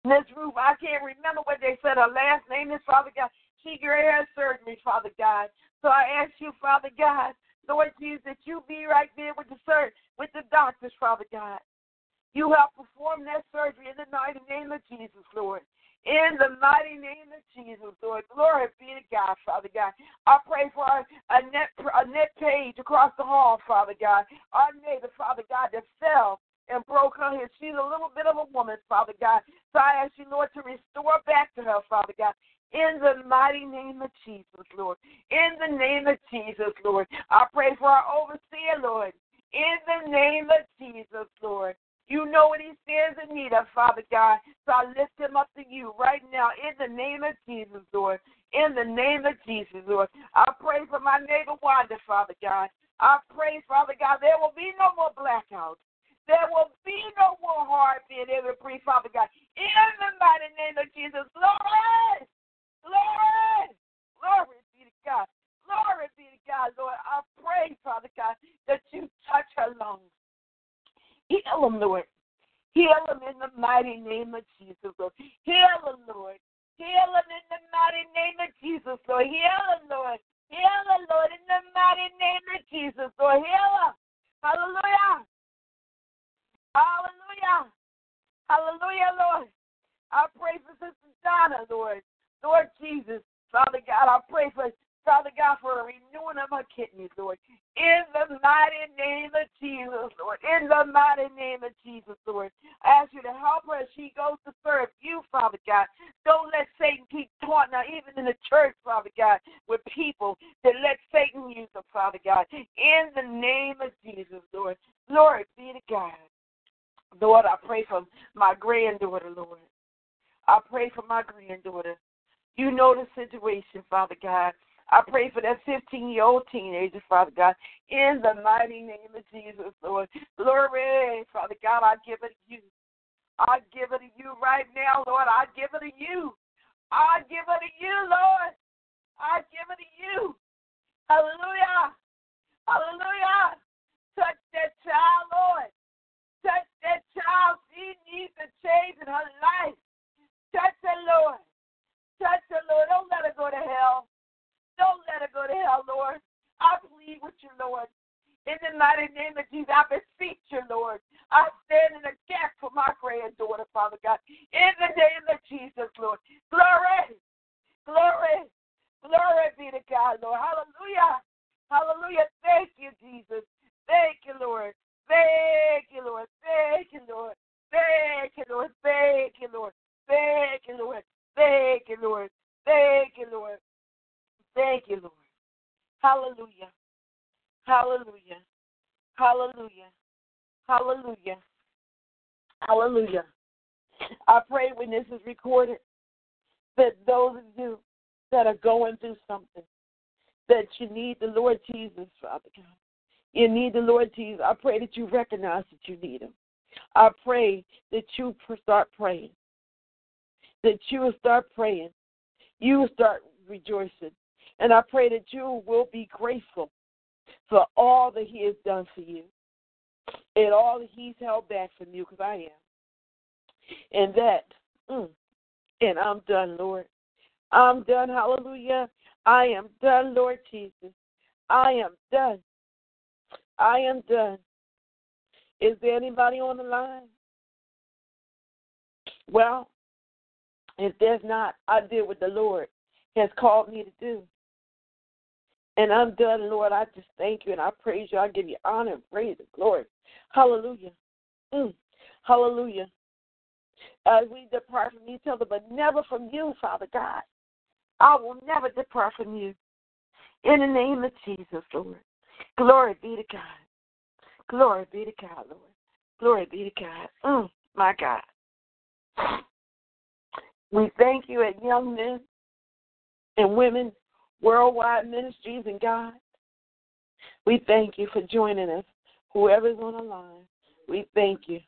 Miss Ruth, I can't remember what they said. Her last name is Father God. She had surgery, Father God. So I ask you, Father God, Lord Jesus, that you be right there with the surgeon, with the doctors, Father God. You help perform that surgery in the mighty name of Jesus, Lord. In the mighty name of Jesus, Lord. Glory be to God, Father God. I pray for a, a net Annette Page across the hall, Father God. Our neighbor, Father God, that fell and broke her head. She's a little bit of a woman, Father God. So I ask you, Lord, to restore back to her, Father God. In the mighty name of Jesus, Lord. In the name of Jesus, Lord. I pray for our overseer, Lord. In the name of Jesus, Lord. You know what he stands in need of, Father God. So I lift him up to you right now in the name of Jesus, Lord. In the name of Jesus, Lord. I pray for my neighbor Wanda, Father God. I pray, Father God, there will be no more blackouts. There will be no more heartbeat every breathe, Father God. In the mighty name of Jesus, Lord. Glory! Glory be to God. Glory be to God, Lord. I pray, Father God, that you touch her lungs. Heal them, Lord. Heal them in the mighty name of Jesus, Lord. Heal them, Lord. Heal them in the mighty name of Jesus, Lord. Heal them, Lord. Heal them, Lord, in the mighty name of Jesus, Lord. Heal them. Hallelujah. Hallelujah. Hallelujah, Lord. I pray for Sister Donna, Lord. Lord Jesus, Father God, I pray for Father God for a renewing of her kidneys, Lord. In the mighty name of Jesus, Lord. In the mighty name of Jesus, Lord. I ask you to help her as she goes to serve you, Father God. Don't let Satan keep taunting her, even in the church, Father God, with people that let Satan use them, Father God. In the name of Jesus, Lord. Glory be to God. Lord, I pray for my granddaughter, Lord. I pray for my granddaughter. You know the situation, Father God. I pray for that 15 year old teenager, Father God, in the mighty name of Jesus, Lord. Glory, Father God, I give it to you. I give it to you right now, Lord. I give it to you. I give it to you, Lord. I give it to you. Hallelujah. Hallelujah. Touch that child, Lord. Touch that child. She needs a change in her life. Touch her, Lord. Touch her, Lord. Don't let her go to hell. Don't let her go to hell, Lord. I plead with you, Lord. In the mighty name of Jesus, I beseech you, Lord. I stand in the gap for my granddaughter, Father God. In the name of Jesus, Lord. Glory. Glory. Glory be to God, Lord. Hallelujah. Hallelujah. Thank you, Jesus. Thank you, Lord. Thank you, Lord. Thank you, Lord. Thank you, Lord. Thank you, Lord. Thank you, Lord. Thank you, Lord. Thank you, Lord. Thank you, Lord. Hallelujah. Hallelujah. Hallelujah. Hallelujah. Hallelujah. I pray when this is recorded that those of you that are going through something, that you need the Lord Jesus, Father God. You need the Lord Jesus. I pray that you recognize that you need Him. I pray that you start praying that you will start praying. You will start rejoicing. And I pray that you will be grateful for all that He has done for you and all that He's held back from you, because I am. And that, mm, and I'm done, Lord. I'm done. Hallelujah. I am done, Lord Jesus. I am done. I am done. Is there anybody on the line? Well, if there's not, I did what the Lord has called me to do. And I'm done, Lord. I just thank you and I praise you. I give you honor, praise, and glory. Hallelujah. Mm. Hallelujah. as we depart from each other, but never from you, Father God. I will never depart from you. In the name of Jesus, Lord. Glory be to God. Glory be to God, Lord. Glory be to God. Mm, my God. We thank you at Young Men and Women Worldwide Ministries and God. We thank you for joining us. Whoever's on the line, we thank you.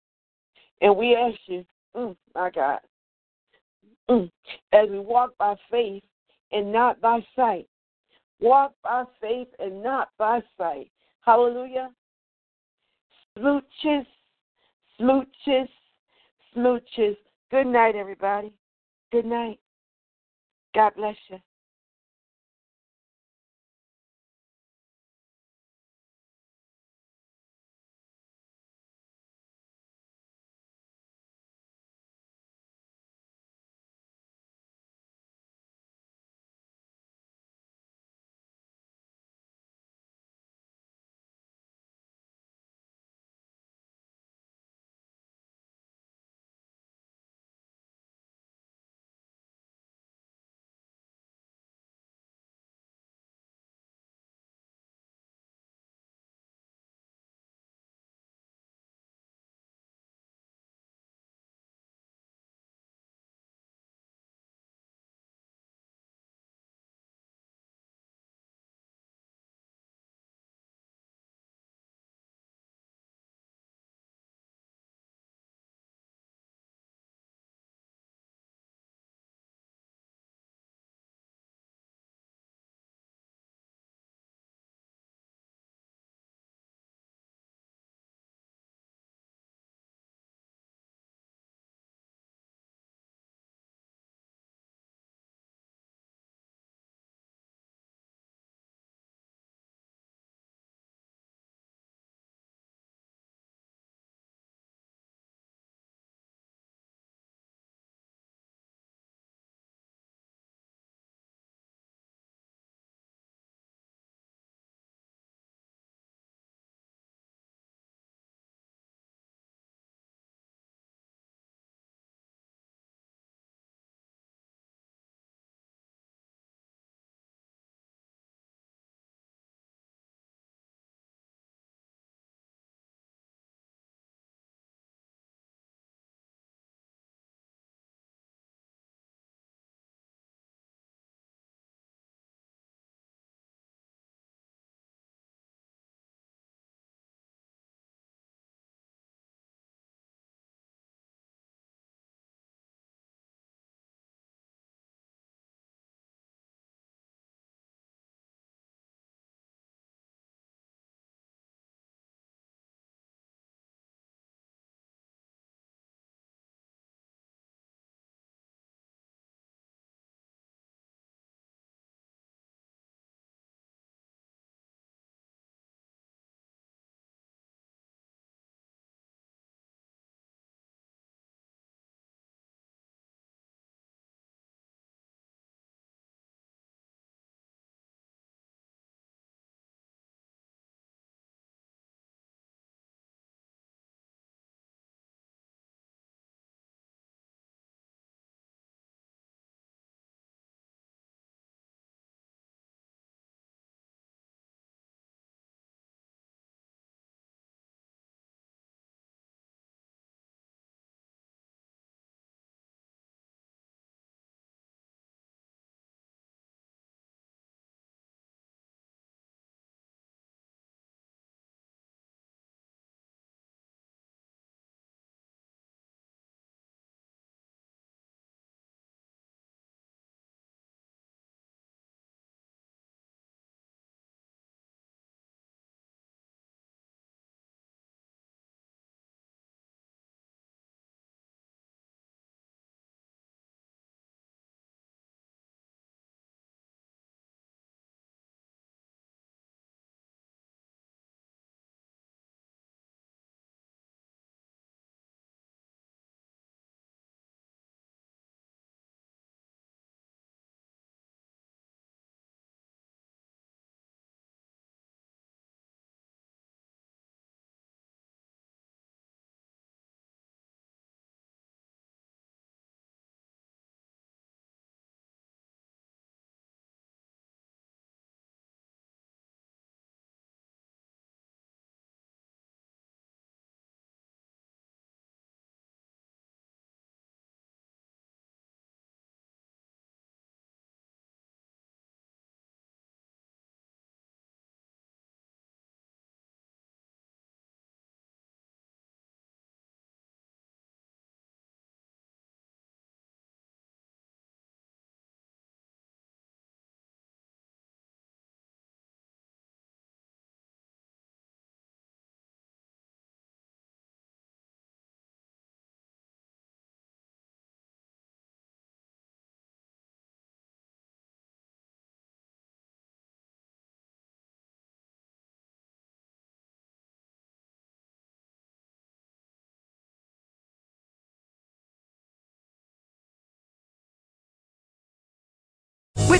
And we ask you, mm, my God, mm, as we walk by faith and not by sight, walk by faith and not by sight. Hallelujah. Smooches, smooches, smooches. Good night, everybody. Good night. God bless you.